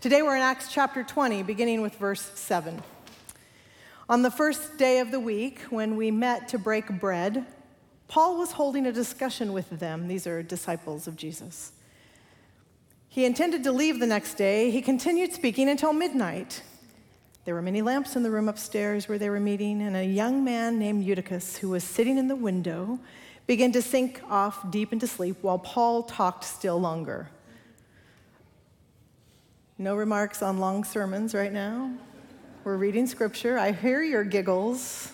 Today we're in Acts chapter 20, beginning with verse 7. On the first day of the week, when we met to break bread, Paul was holding a discussion with them. These are disciples of Jesus. He intended to leave the next day. He continued speaking until midnight. There were many lamps in the room upstairs where they were meeting, and a young man named Eutychus, who was sitting in the window, began to sink off deep into sleep while Paul talked still longer. No remarks on long sermons right now. We're reading scripture. I hear your giggles.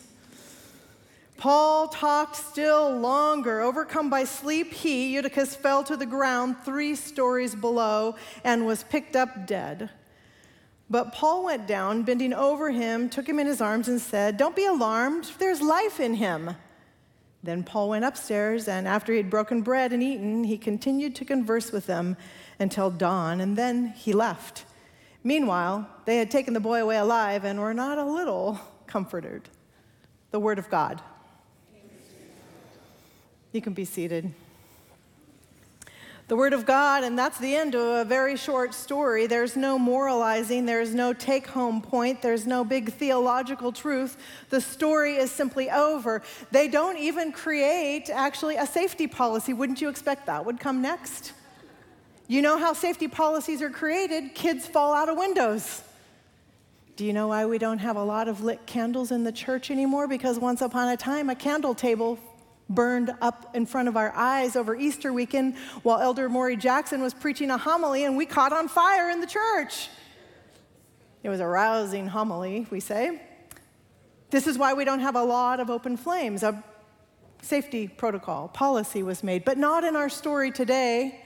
Paul talked still longer. Overcome by sleep, he, Eutychus, fell to the ground three stories below and was picked up dead. But Paul went down, bending over him, took him in his arms, and said, Don't be alarmed, there's life in him. Then Paul went upstairs, and after he had broken bread and eaten, he continued to converse with them until dawn, and then he left. Meanwhile, they had taken the boy away alive and were not a little comforted. The word of God. You can be seated the Word of God, and that's the end of a very short story. There's no moralizing, there's no take home point, there's no big theological truth. The story is simply over. They don't even create actually a safety policy. Wouldn't you expect that would come next? You know how safety policies are created kids fall out of windows. Do you know why we don't have a lot of lit candles in the church anymore? Because once upon a time, a candle table burned up in front of our eyes over Easter weekend while Elder Maury Jackson was preaching a homily and we caught on fire in the church. It was a rousing homily, we say. This is why we don't have a lot of open flames. A safety protocol, policy was made, but not in our story today.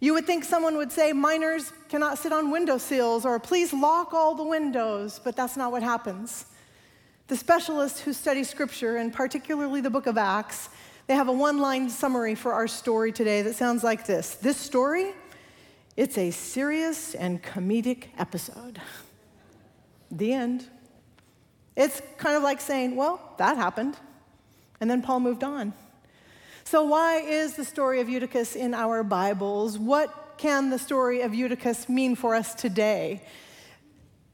You would think someone would say, minors cannot sit on windowsills, or please lock all the windows, but that's not what happens. The specialists who study scripture, and particularly the book of Acts, they have a one line summary for our story today that sounds like this This story, it's a serious and comedic episode. The end. It's kind of like saying, well, that happened. And then Paul moved on. So, why is the story of Eutychus in our Bibles? What can the story of Eutychus mean for us today?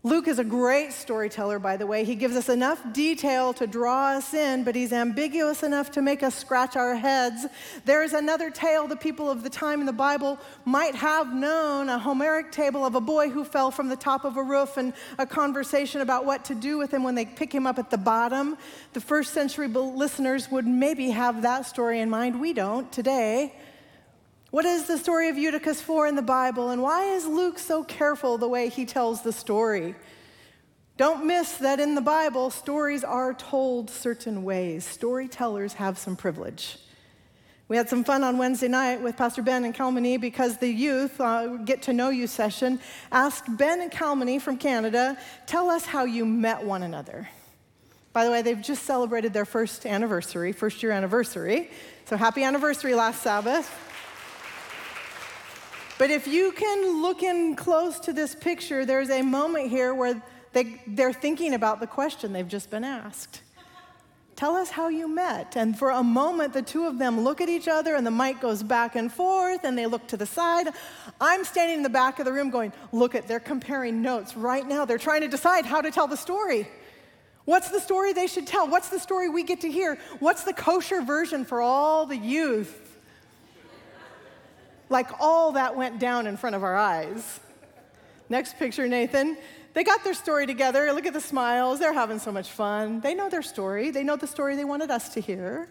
Luke is a great storyteller, by the way. He gives us enough detail to draw us in, but he's ambiguous enough to make us scratch our heads. There is another tale the people of the time in the Bible might have known a Homeric tale of a boy who fell from the top of a roof and a conversation about what to do with him when they pick him up at the bottom. The first century listeners would maybe have that story in mind. We don't today. What is the story of Eutychus for in the Bible, and why is Luke so careful the way he tells the story? Don't miss that in the Bible, stories are told certain ways. Storytellers have some privilege. We had some fun on Wednesday night with Pastor Ben and Calmany because the youth uh, get to know you session asked Ben and Calmany from Canada, tell us how you met one another. By the way, they've just celebrated their first anniversary, first year anniversary. So happy anniversary last Sabbath. But if you can look in close to this picture, there's a moment here where they, they're thinking about the question they've just been asked. Tell us how you met. And for a moment, the two of them look at each other, and the mic goes back and forth, and they look to the side. I'm standing in the back of the room going, Look at, they're comparing notes right now. They're trying to decide how to tell the story. What's the story they should tell? What's the story we get to hear? What's the kosher version for all the youth? Like all that went down in front of our eyes. Next picture, Nathan. They got their story together. Look at the smiles. They're having so much fun. They know their story. They know the story they wanted us to hear.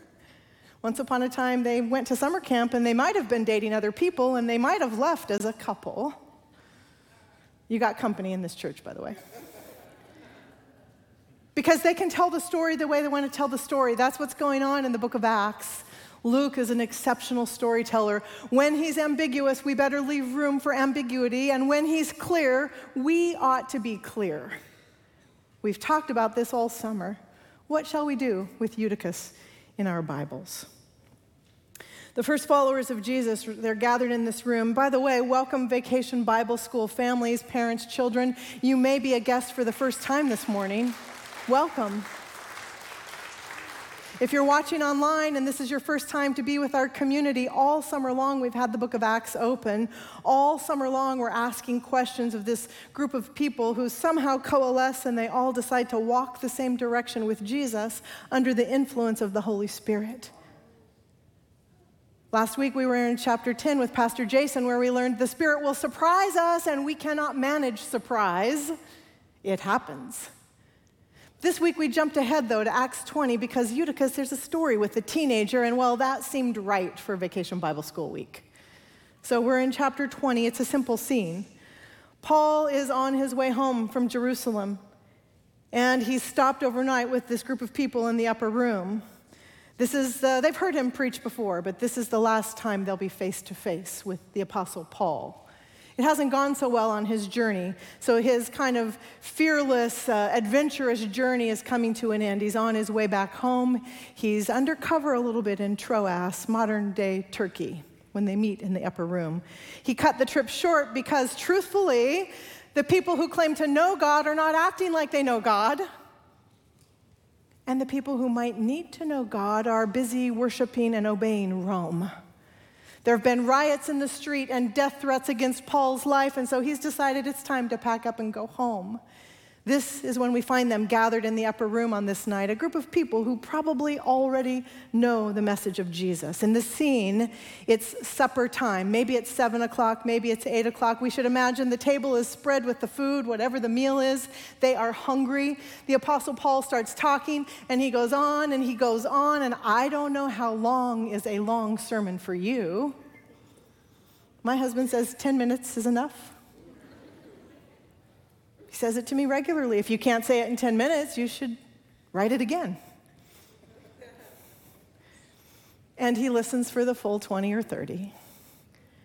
Once upon a time, they went to summer camp and they might have been dating other people and they might have left as a couple. You got company in this church, by the way. Because they can tell the story the way they want to tell the story. That's what's going on in the book of Acts. Luke is an exceptional storyteller. When he's ambiguous, we better leave room for ambiguity. And when he's clear, we ought to be clear. We've talked about this all summer. What shall we do with Eutychus in our Bibles? The first followers of Jesus, they're gathered in this room. By the way, welcome Vacation Bible School families, parents, children. You may be a guest for the first time this morning. Welcome. If you're watching online and this is your first time to be with our community, all summer long we've had the book of Acts open. All summer long we're asking questions of this group of people who somehow coalesce and they all decide to walk the same direction with Jesus under the influence of the Holy Spirit. Last week we were in chapter 10 with Pastor Jason where we learned the Spirit will surprise us and we cannot manage surprise. It happens. This week we jumped ahead, though, to Acts 20 because Eutychus, there's a story with a teenager, and well, that seemed right for Vacation Bible School week. So we're in chapter 20. It's a simple scene. Paul is on his way home from Jerusalem, and he's stopped overnight with this group of people in the upper room. This is, uh, they've heard him preach before, but this is the last time they'll be face to face with the Apostle Paul. It hasn't gone so well on his journey. So his kind of fearless, uh, adventurous journey is coming to an end. He's on his way back home. He's undercover a little bit in Troas, modern day Turkey, when they meet in the upper room. He cut the trip short because, truthfully, the people who claim to know God are not acting like they know God. And the people who might need to know God are busy worshiping and obeying Rome. There have been riots in the street and death threats against Paul's life, and so he's decided it's time to pack up and go home. This is when we find them gathered in the upper room on this night, a group of people who probably already know the message of Jesus. In the scene, it's supper time. Maybe it's seven o'clock, maybe it's eight o'clock. We should imagine the table is spread with the food, whatever the meal is. They are hungry. The Apostle Paul starts talking, and he goes on and he goes on, and I don't know how long is a long sermon for you. My husband says 10 minutes is enough. Says it to me regularly. If you can't say it in 10 minutes, you should write it again. And he listens for the full 20 or 30.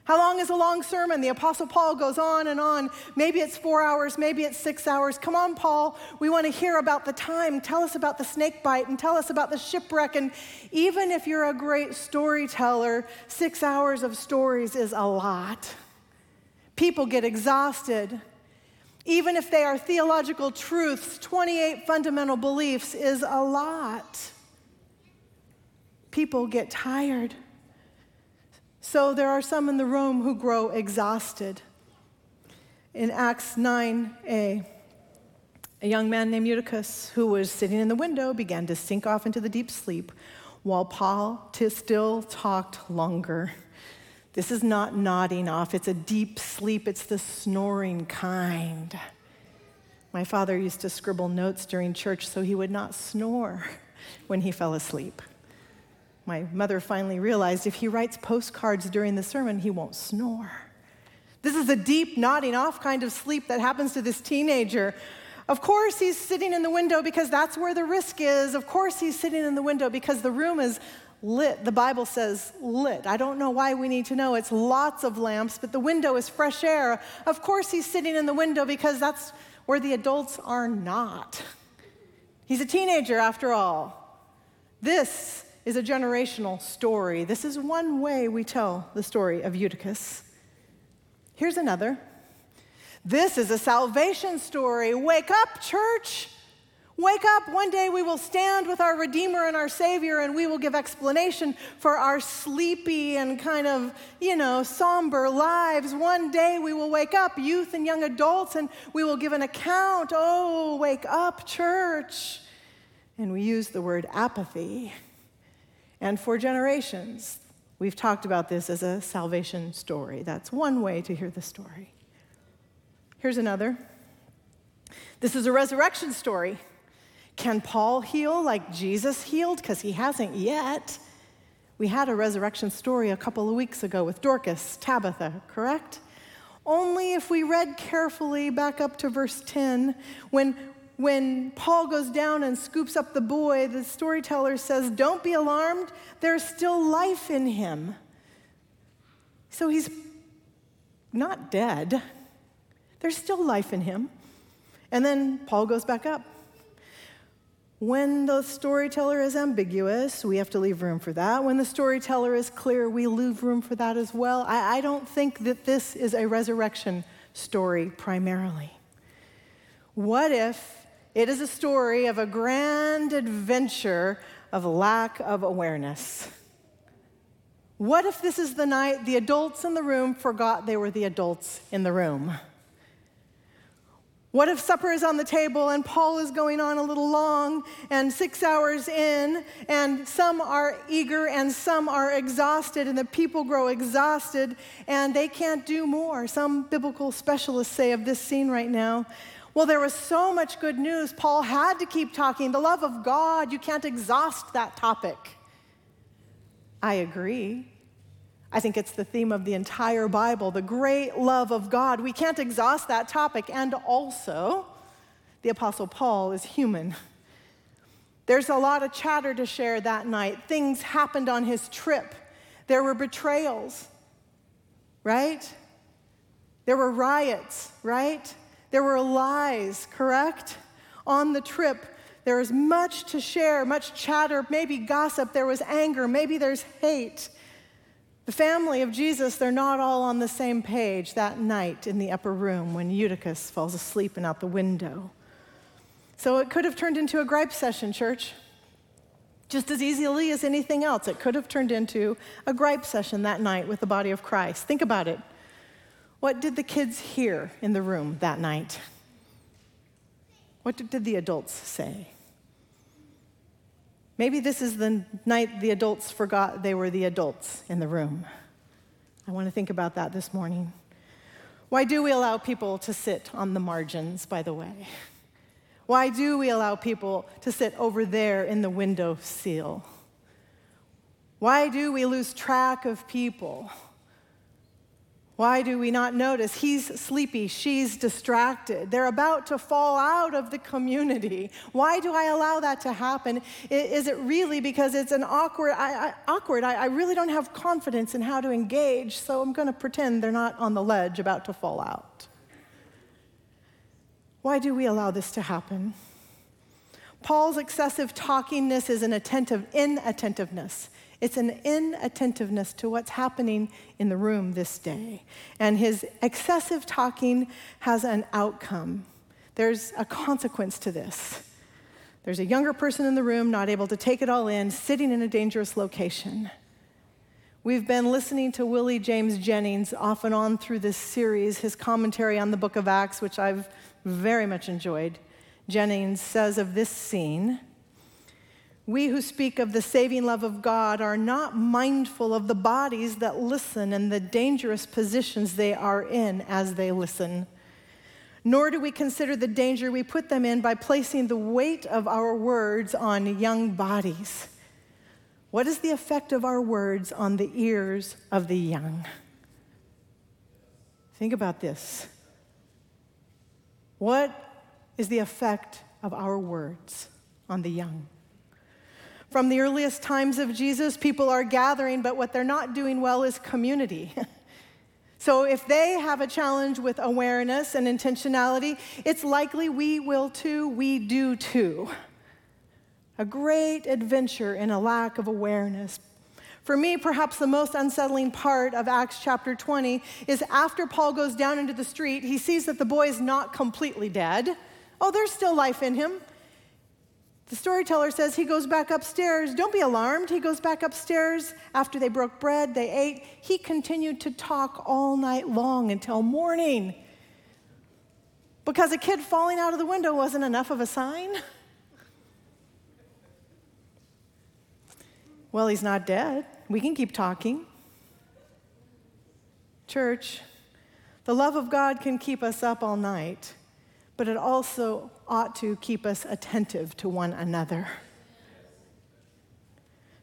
How long is a long sermon? The Apostle Paul goes on and on. Maybe it's four hours, maybe it's six hours. Come on, Paul, we want to hear about the time. Tell us about the snake bite and tell us about the shipwreck. And even if you're a great storyteller, six hours of stories is a lot. People get exhausted. Even if they are theological truths, 28 fundamental beliefs is a lot. People get tired. So there are some in the room who grow exhausted. In Acts 9a, a young man named Eutychus, who was sitting in the window, began to sink off into the deep sleep, while Paul still talked longer. This is not nodding off, it's a deep sleep, it's the snoring kind. My father used to scribble notes during church so he would not snore when he fell asleep. My mother finally realized if he writes postcards during the sermon, he won't snore. This is a deep, nodding off kind of sleep that happens to this teenager. Of course, he's sitting in the window because that's where the risk is. Of course, he's sitting in the window because the room is lit. The Bible says lit. I don't know why we need to know. It's lots of lamps, but the window is fresh air. Of course, he's sitting in the window because that's where the adults are not. He's a teenager, after all. This is a generational story. This is one way we tell the story of Eutychus. Here's another. This is a salvation story. Wake up, church. Wake up, one day we will stand with our Redeemer and our Savior, and we will give explanation for our sleepy and kind of, you know, somber lives. One day we will wake up, youth and young adults, and we will give an account. Oh, wake up, church. And we use the word apathy. And for generations, we've talked about this as a salvation story. That's one way to hear the story. Here's another. This is a resurrection story. Can Paul heal like Jesus healed? Because he hasn't yet. We had a resurrection story a couple of weeks ago with Dorcas, Tabitha, correct? Only if we read carefully back up to verse 10, when, when Paul goes down and scoops up the boy, the storyteller says, Don't be alarmed, there's still life in him. So he's not dead, there's still life in him. And then Paul goes back up. When the storyteller is ambiguous, we have to leave room for that. When the storyteller is clear, we leave room for that as well. I, I, don't think that this is a resurrection story primarily. What if it is a story of a grand adventure of lack of awareness. What if this is the night the adults in the room forgot they were the adults in the room? What if supper is on the table and Paul is going on a little long and six hours in, and some are eager and some are exhausted, and the people grow exhausted and they can't do more? Some biblical specialists say of this scene right now. Well, there was so much good news. Paul had to keep talking. The love of God, you can't exhaust that topic. I agree. I think it's the theme of the entire Bible, the great love of God. We can't exhaust that topic. And also, the Apostle Paul is human. There's a lot of chatter to share that night. Things happened on his trip. There were betrayals, right? There were riots, right? There were lies, correct? On the trip, there was much to share, much chatter, maybe gossip, there was anger, maybe there's hate. The family of Jesus, they're not all on the same page that night in the upper room when Eutychus falls asleep and out the window. So it could have turned into a gripe session, church. Just as easily as anything else, it could have turned into a gripe session that night with the body of Christ. Think about it. What did the kids hear in the room that night? What did the adults say? Maybe this is the night the adults forgot they were the adults in the room. I want to think about that this morning. Why do we allow people to sit on the margins, by the way? Why do we allow people to sit over there in the window sill? Why do we lose track of people? Why do we not notice? He's sleepy, she's distracted. They're about to fall out of the community. Why do I allow that to happen? Is it really because it's an awkward, I, I awkward, I, I really don't have confidence in how to engage, so I'm going to pretend they're not on the ledge about to fall out? Why do we allow this to happen? Paul's excessive talkingness is an attentive inattentiveness. It's an inattentiveness to what's happening in the room this day. And his excessive talking has an outcome. There's a consequence to this. There's a younger person in the room not able to take it all in, sitting in a dangerous location. We've been listening to Willie James Jennings off and on through this series, his commentary on the book of Acts, which I've very much enjoyed. Jennings says of this scene, we who speak of the saving love of God are not mindful of the bodies that listen and the dangerous positions they are in as they listen. Nor do we consider the danger we put them in by placing the weight of our words on young bodies. What is the effect of our words on the ears of the young? Think about this. What is the effect of our words on the young? From the earliest times of Jesus, people are gathering, but what they're not doing well is community. so if they have a challenge with awareness and intentionality, it's likely we will too, we do too. A great adventure in a lack of awareness. For me, perhaps the most unsettling part of Acts chapter 20 is after Paul goes down into the street, he sees that the boy is not completely dead. Oh, there's still life in him. The storyteller says he goes back upstairs. Don't be alarmed. He goes back upstairs after they broke bread, they ate. He continued to talk all night long until morning. Because a kid falling out of the window wasn't enough of a sign. Well, he's not dead. We can keep talking. Church, the love of God can keep us up all night but it also ought to keep us attentive to one another.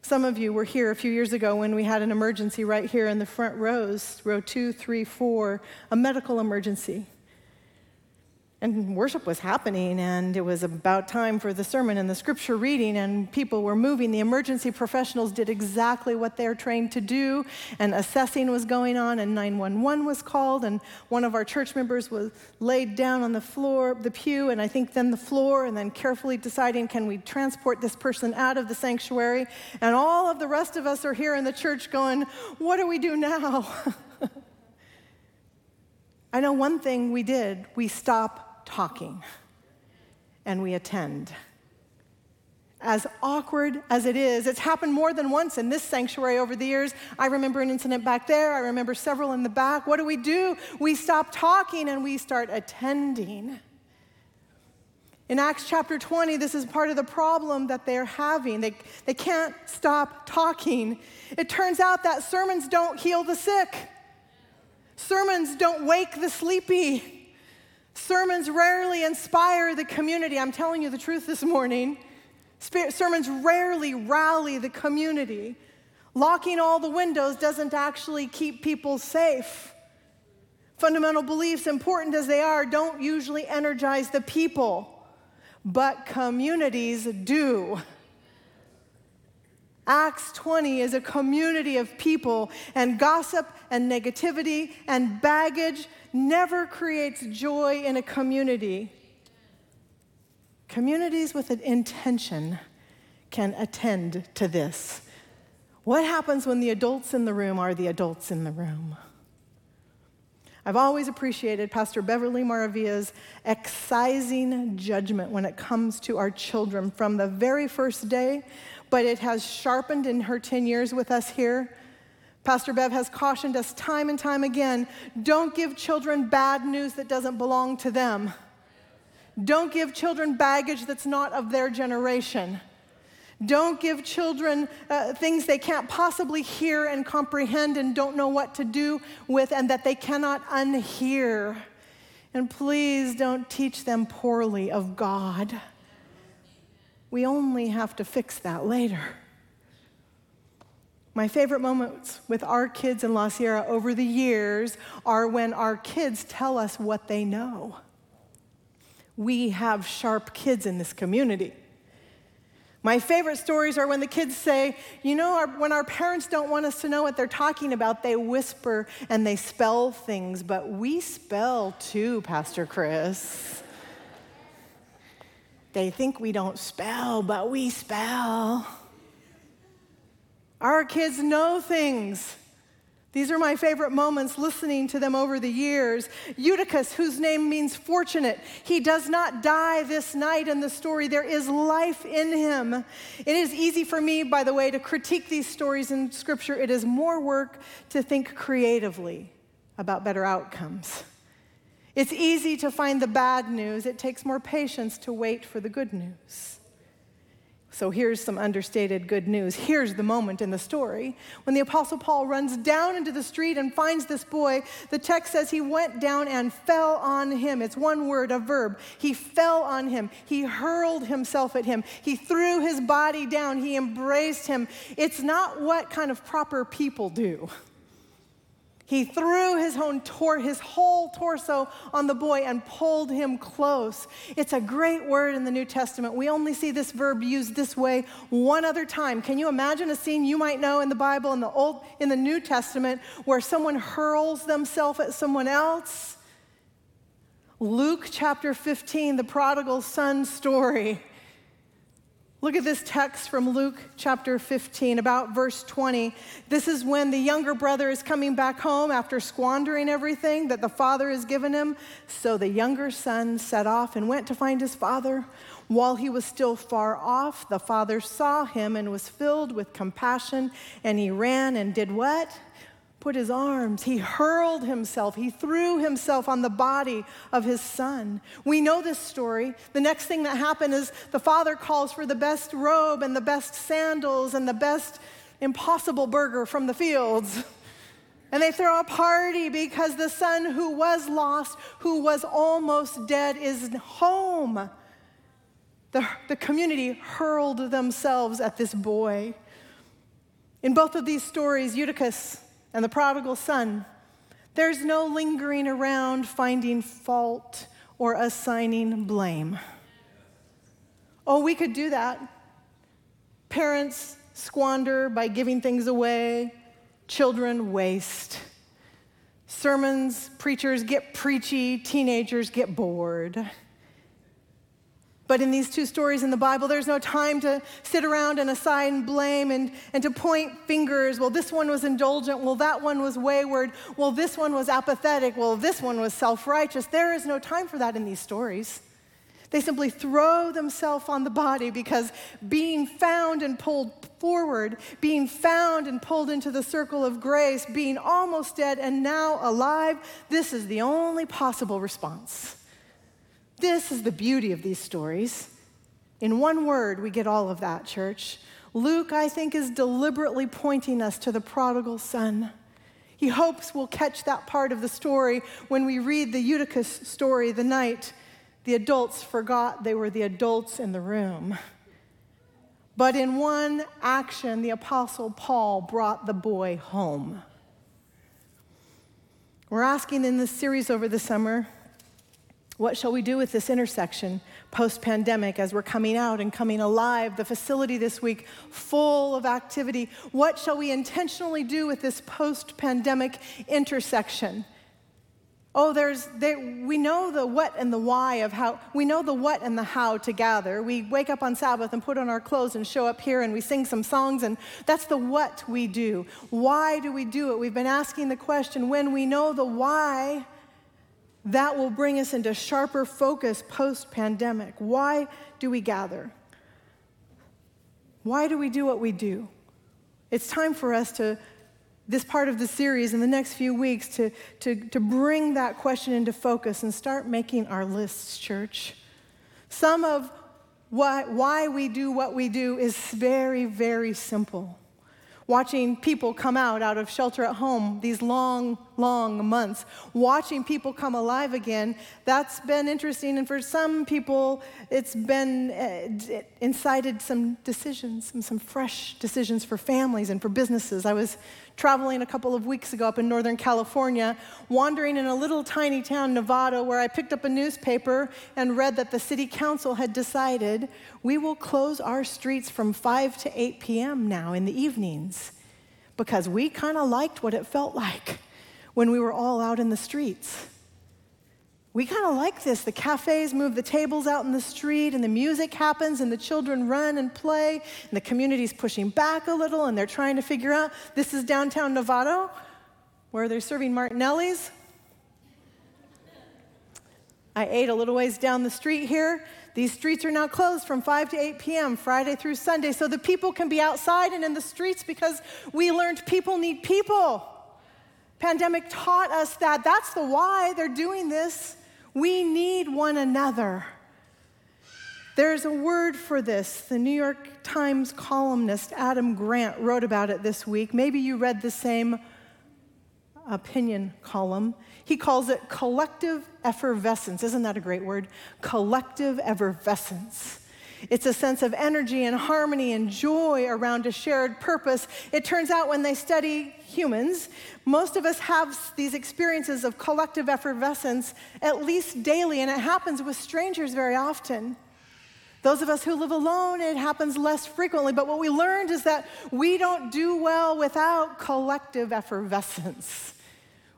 Some of you were here a few years ago when we had an emergency right here in the front rows, row two, three, four, a medical emergency. And worship was happening, and it was about time for the sermon and the scripture reading, and people were moving. The emergency professionals did exactly what they're trained to do, and assessing was going on, and 911 was called, and one of our church members was laid down on the floor, the pew, and I think then the floor, and then carefully deciding, can we transport this person out of the sanctuary? And all of the rest of us are here in the church going, what do we do now? I know one thing we did we stopped talking and we attend. as awkward as it is, it's happened more than once in this sanctuary over the years. I remember an incident back there, I remember several in the back. What do we do? We stop talking and we start attending. In Acts chapter 20, this is part of the problem that they're having. They, they can't stop talking. It turns out that sermons don't heal the sick, sermons don't wake the sleepy, sermons rarely inspire the community. I'm telling you the truth this morning. Sermons rarely rally the community. Locking all the windows doesn't actually keep people safe. Fundamental beliefs, important as they are, don't usually energize the people, but communities do. Acts 20 is a community of people, and gossip and negativity and baggage never creates joy in a community. Communities with an intention can attend to this. What happens when the adults in the room are the adults in the room? I've always appreciated Pastor Beverly Maravilla's excising judgment when it comes to our children from the very first day, but it has sharpened in her 10 years with us here. Pastor Bev has cautioned us time and time again don't give children bad news that doesn't belong to them. Don't give children baggage that's not of their generation. Don't give children uh, things they can't possibly hear and comprehend and don't know what to do with and that they cannot unhear. And please don't teach them poorly of God. We only have to fix that later. My favorite moments with our kids in La Sierra over the years are when our kids tell us what they know we have sharp kids in this community. My favorite stories are when the kids say, you know, our, when our parents don't want us to know what they're talking about, they whisper and they spell things, but we spell too, Pastor Chris. They think we don't spell, but we spell. Our kids know things. These are my favorite moments listening to them over the years. Eutychus, whose name means fortunate, he does not die this night in the story. There is life in him. It is easy for me, by the way, to critique these stories in Scripture. It is more work to think creatively about better outcomes. It's easy to find the bad news, it takes more patience to wait for the good news. So here's some understated good news. Here's the moment in the story when the Apostle Paul runs down into the street and finds this boy. The text says he went down and fell on him. It's one word, a verb. He fell on him. He hurled himself at him. He threw his body down. He embraced him. It's not what kind of proper people do. He threw his, own tor- his whole torso on the boy and pulled him close. It's a great word in the New Testament. We only see this verb used this way one other time. Can you imagine a scene you might know in the Bible in the Old in the New Testament where someone hurls themselves at someone else? Luke chapter 15, the prodigal son story. Look at this text from Luke chapter 15, about verse 20. This is when the younger brother is coming back home after squandering everything that the father has given him. So the younger son set off and went to find his father. While he was still far off, the father saw him and was filled with compassion, and he ran and did what? Put his arms, he hurled himself, he threw himself on the body of his son. We know this story. The next thing that happened is the father calls for the best robe and the best sandals and the best impossible burger from the fields. And they throw a party because the son who was lost, who was almost dead, is home. The, the community hurled themselves at this boy. In both of these stories, Eutychus and the prodigal son, there's no lingering around finding fault or assigning blame. Oh, we could do that. Parents squander by giving things away, children waste. Sermons, preachers get preachy, teenagers get bored. But in these two stories in the Bible, there's no time to sit around and assign blame and, and to point fingers. Well, this one was indulgent. Well, that one was wayward. Well, this one was apathetic. Well, this one was self righteous. There is no time for that in these stories. They simply throw themselves on the body because being found and pulled forward, being found and pulled into the circle of grace, being almost dead and now alive, this is the only possible response. This is the beauty of these stories. In one word, we get all of that, church. Luke, I think, is deliberately pointing us to the prodigal son. He hopes we'll catch that part of the story when we read the Eutychus story the night the adults forgot they were the adults in the room. But in one action, the Apostle Paul brought the boy home. We're asking in this series over the summer what shall we do with this intersection post pandemic as we're coming out and coming alive? The facility this week full of activity. What shall we intentionally do with this post pandemic intersection? Oh, there's, they, we know the what and the why of how, we know the what and the how to gather. We wake up on Sabbath and put on our clothes and show up here and we sing some songs, and that's the what we do. Why do we do it? We've been asking the question when we know the why, that will bring us into sharper focus post pandemic. Why do we gather? Why do we do what we do? It's time for us to this part of the series in the next few weeks to, to, to bring that question into focus and start making our lists, church. Some of what, why we do what we do is very, very simple watching people come out out of shelter at home these long, long months, watching people come alive again, that's been interesting. And for some people, it's been uh, incited some decisions, some, some fresh decisions for families and for businesses. I was traveling a couple of weeks ago up in Northern California, wandering in a little tiny town, Novato, where I picked up a newspaper and read that the city council had decided we will close our streets from 5 to 8 p.m. now in the evenings because we kind of liked what it felt like when we were all out in the streets we kind of like this. The cafes move the tables out in the street, and the music happens, and the children run and play, and the community's pushing back a little, and they're trying to figure out this is downtown Novato, where they're serving Martinelli's. I ate a little ways down the street here. These streets are now closed from 5 to 8 p.m., Friday through Sunday, so the people can be outside and in the streets because we learned people need people. Pandemic taught us that. That's the why they're doing this. We need one another. There's a word for this. The New York Times columnist Adam Grant wrote about it this week. Maybe you read the same opinion column. He calls it collective effervescence. Isn't that a great word? Collective effervescence. It's a sense of energy and harmony and joy around a shared purpose. It turns out when they study humans, most of us have these experiences of collective effervescence at least daily, and it happens with strangers very often. Those of us who live alone, it happens less frequently. But what we learned is that we don't do well without collective effervescence.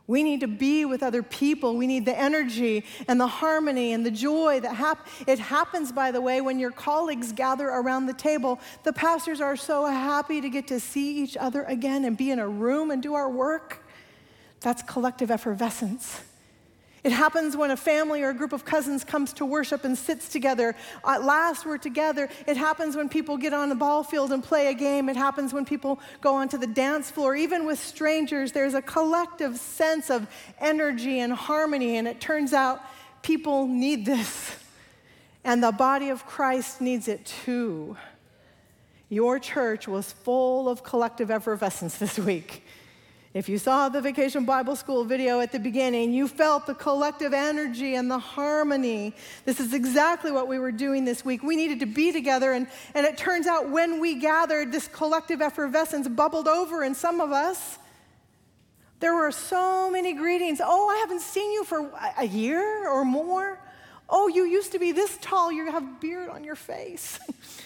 We need to be with other people. We need the energy and the harmony and the joy that hap- it happens by the way when your colleagues gather around the table. The pastors are so happy to get to see each other again and be in a room and do our work. That's collective effervescence. It happens when a family or a group of cousins comes to worship and sits together. At last, we're together. It happens when people get on the ball field and play a game. It happens when people go onto the dance floor. Even with strangers, there's a collective sense of energy and harmony. And it turns out people need this. And the body of Christ needs it too. Your church was full of collective effervescence this week. If you saw the Vacation Bible School video at the beginning, you felt the collective energy and the harmony. This is exactly what we were doing this week. We needed to be together, and, and it turns out when we gathered, this collective effervescence bubbled over in some of us. There were so many greetings. Oh, I haven't seen you for a year or more. Oh, you used to be this tall, you have beard on your face.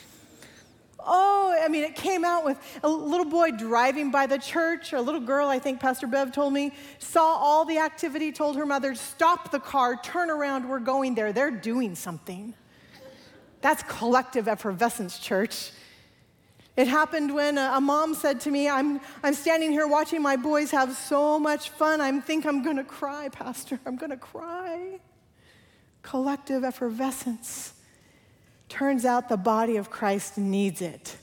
Oh, I mean, it came out with a little boy driving by the church, or a little girl, I think Pastor Bev told me, saw all the activity, told her mother, stop the car, turn around, we're going there. They're doing something. That's collective effervescence, church. It happened when a, a mom said to me, I'm, I'm standing here watching my boys have so much fun. I think I'm to cry, Pastor. I'm to cry. collective effervescence. Turns out the body of Christ needs it.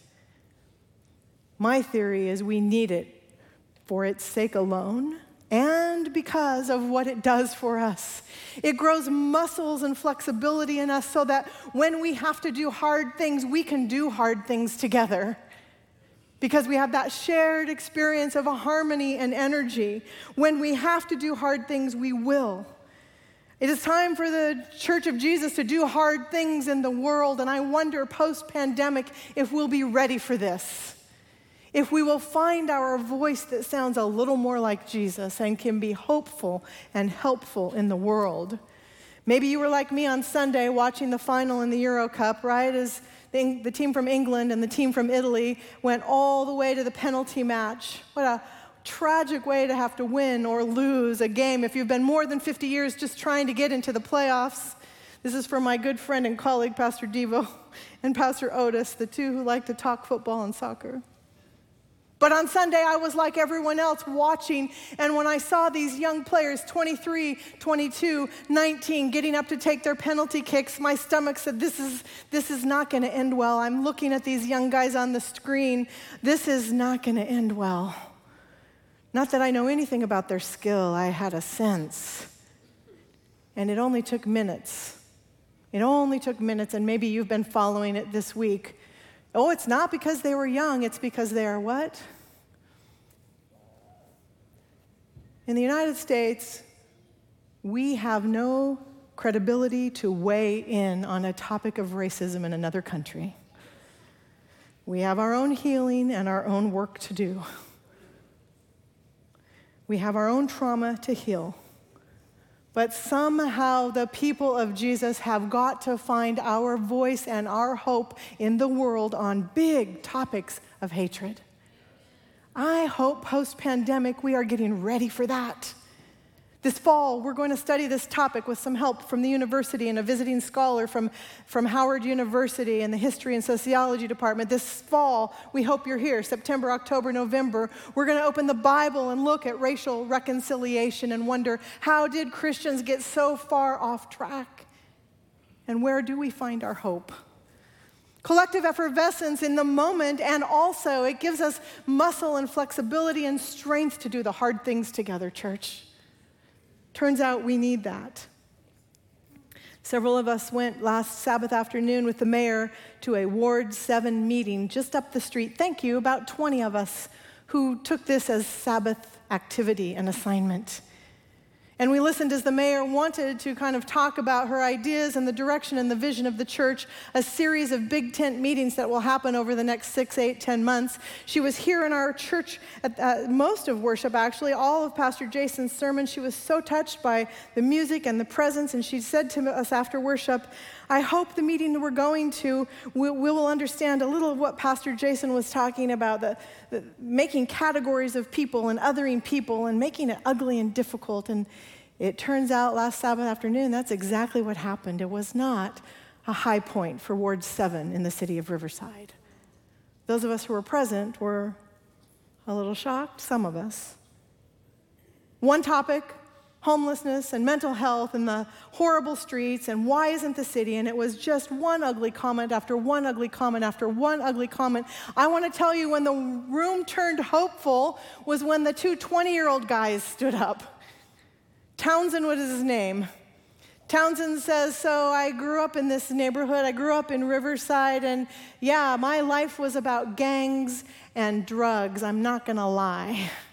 My theory is we need it for its sake alone and because of what it does for us. It grows muscles and flexibility in us so that when we have to do hard things, we can do hard things together. Because we have that shared experience of a harmony and energy. When we have to do hard things, we will. It is time for the Church of Jesus to do hard things in the world, and I wonder post pandemic if we'll be ready for this if we will find our voice that sounds a little more like Jesus and can be hopeful and helpful in the world. Maybe you were like me on Sunday watching the final in the Euro Cup, right? As the, the team from England and the team from Italy went all the way to the penalty match. What a tragic way to have to win or lose a game if you've been more than 50 years just trying to get into the playoffs. This is for my good friend and colleague, Pastor Devo, and Pastor Otis, the two who like to talk football and soccer. But on Sunday, I was like everyone else watching. And when I saw these young players, 23, 22, 19, getting up to take their penalty kicks, my stomach said, This is, this is not going to end well. I'm looking at these young guys on the screen. This is not going to end well. Not that I know anything about their skill, I had a sense. And it only took minutes. It only took minutes, and maybe you've been following it this week Oh, it's not because they were young, it's because they are what? In the United States, we have no credibility to weigh in on a topic of racism in another country. We have our own healing and our own work to do. We have our own trauma to heal. But somehow the people of Jesus have got to find our voice and our hope in the world on big topics of hatred. I hope post pandemic we are getting ready for that. This fall, we're going to study this topic with some help from the university and a visiting scholar from, from Howard University and the History and Sociology Department. This fall, we hope you're here, September, October, November. We're going to open the Bible and look at racial reconciliation and wonder how did Christians get so far off track? And where do we find our hope? Collective effervescence in the moment, and also it gives us muscle and flexibility and strength to do the hard things together, church. Turns out we need that. Several of us went last Sabbath afternoon with the mayor to a Ward 7 meeting just up the street. Thank you, about 20 of us who took this as Sabbath activity and assignment. And we listened as the mayor wanted to kind of talk about her ideas and the direction and the vision of the church, a series of big tent meetings that will happen over the next six, eight, ten months. She was here in our church at uh, most of worship, actually, all of Pastor Jason's sermon. She was so touched by the music and the presence, and she said to us after worship, I hope the meeting that we're going to, we, we will understand a little of what Pastor Jason was talking about the, the, making categories of people and othering people and making it ugly and difficult. And it turns out last Sabbath afternoon, that's exactly what happened. It was not a high point for Ward 7 in the city of Riverside. Those of us who were present were a little shocked, some of us. One topic homelessness and mental health and the horrible streets and why isn't the city? And it was just one ugly comment after one ugly comment after one ugly comment. I want to tell you when the room turned hopeful was when the two 20 year old guys stood up. Townsend was his name. Townsend says, So I grew up in this neighborhood. I grew up in Riverside, and yeah, my life was about gangs and drugs. I'm not going to lie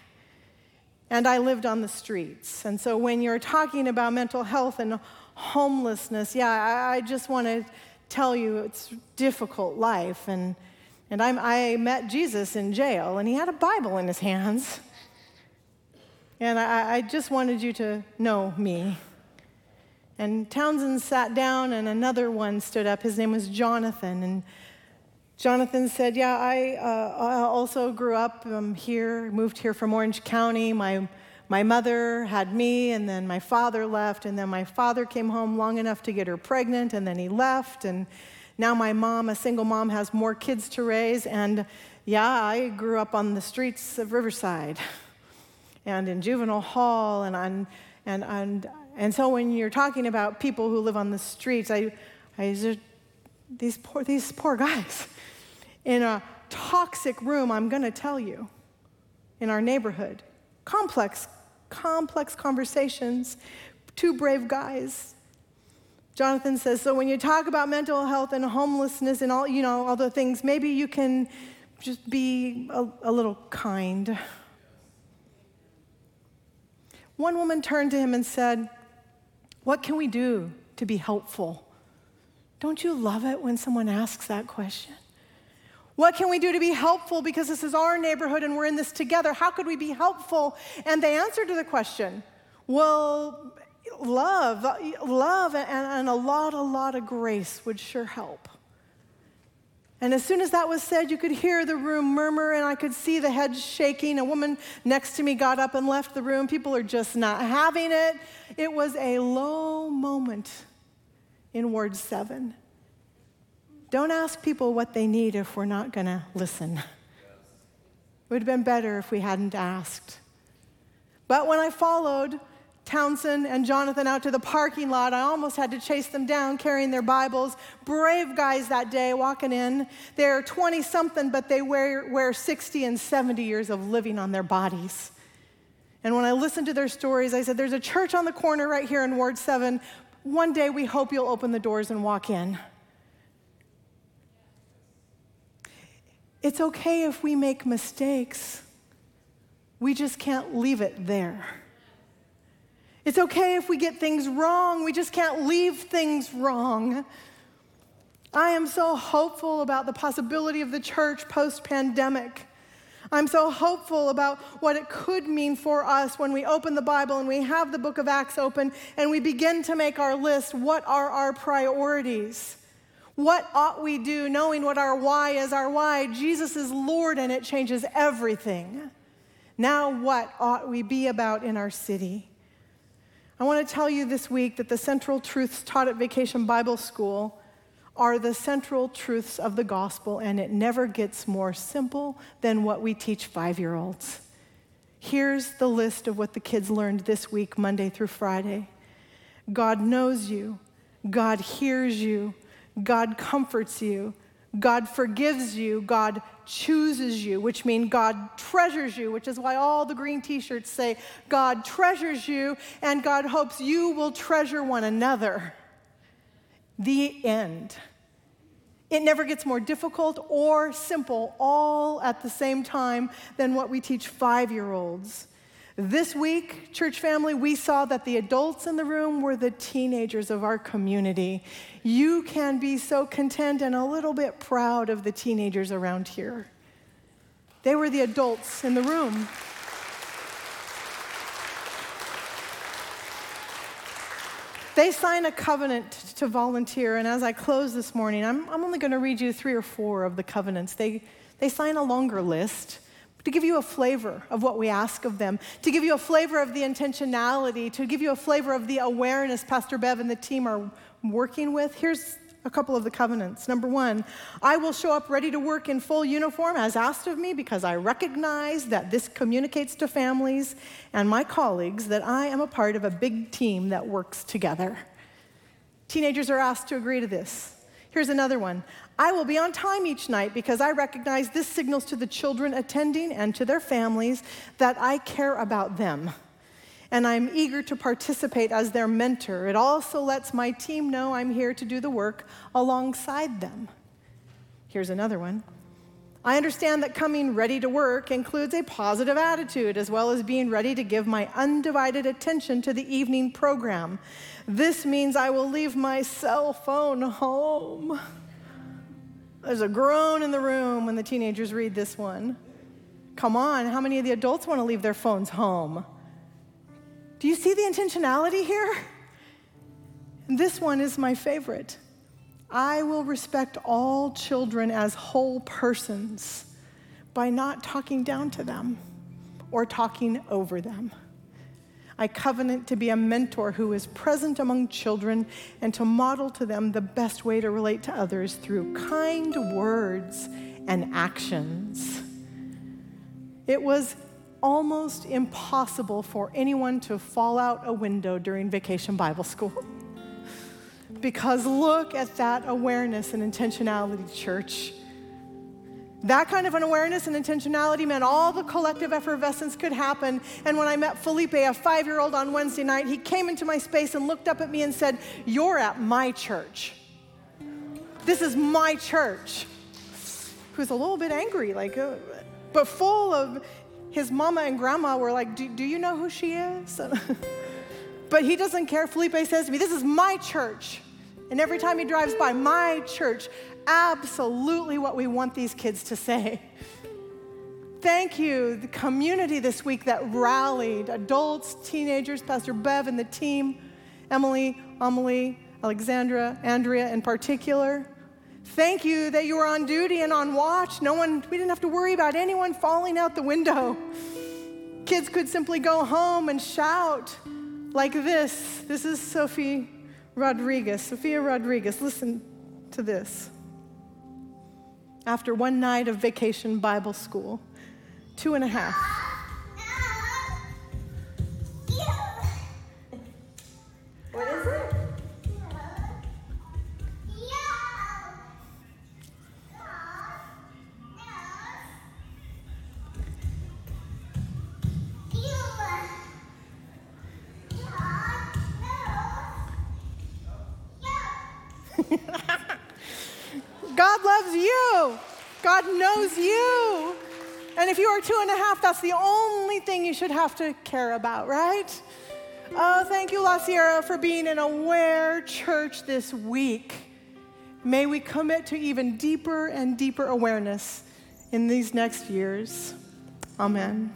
and I lived on the streets. And so when you're talking about mental health and homelessness, yeah, I, I just want to tell you it's difficult life. And, and I'm, I met Jesus in jail, and he had a Bible in his hands. And I, I just wanted you to know me. And Townsend sat down, and another one stood up. His name was Jonathan. And Jonathan said, Yeah, I, uh, I also grew up um, here, moved here from Orange County. My, my mother had me, and then my father left, and then my father came home long enough to get her pregnant, and then he left. And now my mom, a single mom, has more kids to raise. And yeah, I grew up on the streets of Riverside and in juvenile hall, and, on, and, and And so when you're talking about people who live on the streets, I, I these poor, these poor guys in a toxic room, I'm going to tell you, in our neighborhood. Complex, complex conversations. Two brave guys. Jonathan says, so when you talk about mental health and homelessness and all, you know, all the things, maybe you can just be a, a little kind. One woman turned to him and said, What can we do to be helpful? Don't you love it when someone asks that question? What can we do to be helpful because this is our neighborhood and we're in this together? How could we be helpful? And they answered to the question, well, love, love and, and a lot, a lot of grace would sure help. And as soon as that was said, you could hear the room murmur, and I could see the heads shaking. A woman next to me got up and left the room. People are just not having it. It was a low moment in Ward 7. Don't ask people what they need if we're not going to listen. It would have been better if we hadn't asked. But when I followed Townsend and Jonathan out to the parking lot, I almost had to chase them down carrying their Bibles. Brave guys that day walking in. They're 20 something, but they wear, wear 60 and 70 years of living on their bodies. And when I listened to their stories, I said, There's a church on the corner right here in Ward 7. One day we hope you'll open the doors and walk in. It's okay if we make mistakes, we just can't leave it there. It's okay if we get things wrong, we just can't leave things wrong. I am so hopeful about the possibility of the church post pandemic. I'm so hopeful about what it could mean for us when we open the Bible and we have the book of Acts open and we begin to make our list. What are our priorities? What ought we do, knowing what our why is? Our why, Jesus is Lord, and it changes everything. Now, what ought we be about in our city? I want to tell you this week that the central truths taught at Vacation Bible School are the central truths of the gospel, and it never gets more simple than what we teach five year olds. Here's the list of what the kids learned this week, Monday through Friday God knows you, God hears you, God comforts you, God forgives you, God chooses you, which means God treasures you, which is why all the green t shirts say, God treasures you, and God hopes you will treasure one another. The end. It never gets more difficult or simple all at the same time than what we teach five year olds. This week, church family, we saw that the adults in the room were the teenagers of our community. You can be so content and a little bit proud of the teenagers around here. They were the adults in the room. They sign a covenant to volunteer, and as I close this morning, I'm, I'm only going to read you three or four of the covenants. They, they sign a longer list to give you a flavor of what we ask of them, to give you a flavor of the intentionality, to give you a flavor of the awareness Pastor Bev and the team are working with. Here's a couple of the covenants. Number one, I will show up ready to work in full uniform as asked of me because I recognize that this communicates to families and my colleagues that I am a part of a big team that works together. Teenagers are asked to agree to this. Here's another one I will be on time each night because I recognize this signals to the children attending and to their families that I care about them. And I'm eager to participate as their mentor. It also lets my team know I'm here to do the work alongside them. Here's another one. I understand that coming ready to work includes a positive attitude as well as being ready to give my undivided attention to the evening program. This means I will leave my cell phone home. There's a groan in the room when the teenagers read this one. Come on, how many of the adults want to leave their phones home? Do you see the intentionality here? This one is my favorite. I will respect all children as whole persons by not talking down to them or talking over them. I covenant to be a mentor who is present among children and to model to them the best way to relate to others through kind words and actions. It was almost impossible for anyone to fall out a window during vacation Bible school. Because look at that awareness and intentionality, church. That kind of an awareness and intentionality meant all the collective effervescence could happen. And when I met Felipe, a five year old, on Wednesday night, he came into my space and looked up at me and said, You're at my church. This is my church. He was a little bit angry, like, uh, but full of his mama and grandma were like, Do, do you know who she is? but he doesn't care. Felipe says to me, This is my church. And every time he drives by my church, absolutely what we want these kids to say. Thank you, the community this week that rallied adults, teenagers, Pastor Bev and the team, Emily, Amelie, Alexandra, Andrea in particular. Thank you that you were on duty and on watch. No one, we didn't have to worry about anyone falling out the window. Kids could simply go home and shout like this. This is Sophie Rodriguez, Sophia Rodriguez. Listen to this after one night of vacation Bible school. Two and a half. And if you are two and a half, that's the only thing you should have to care about, right? Oh, thank you, La Sierra, for being an aware church this week. May we commit to even deeper and deeper awareness in these next years. Amen.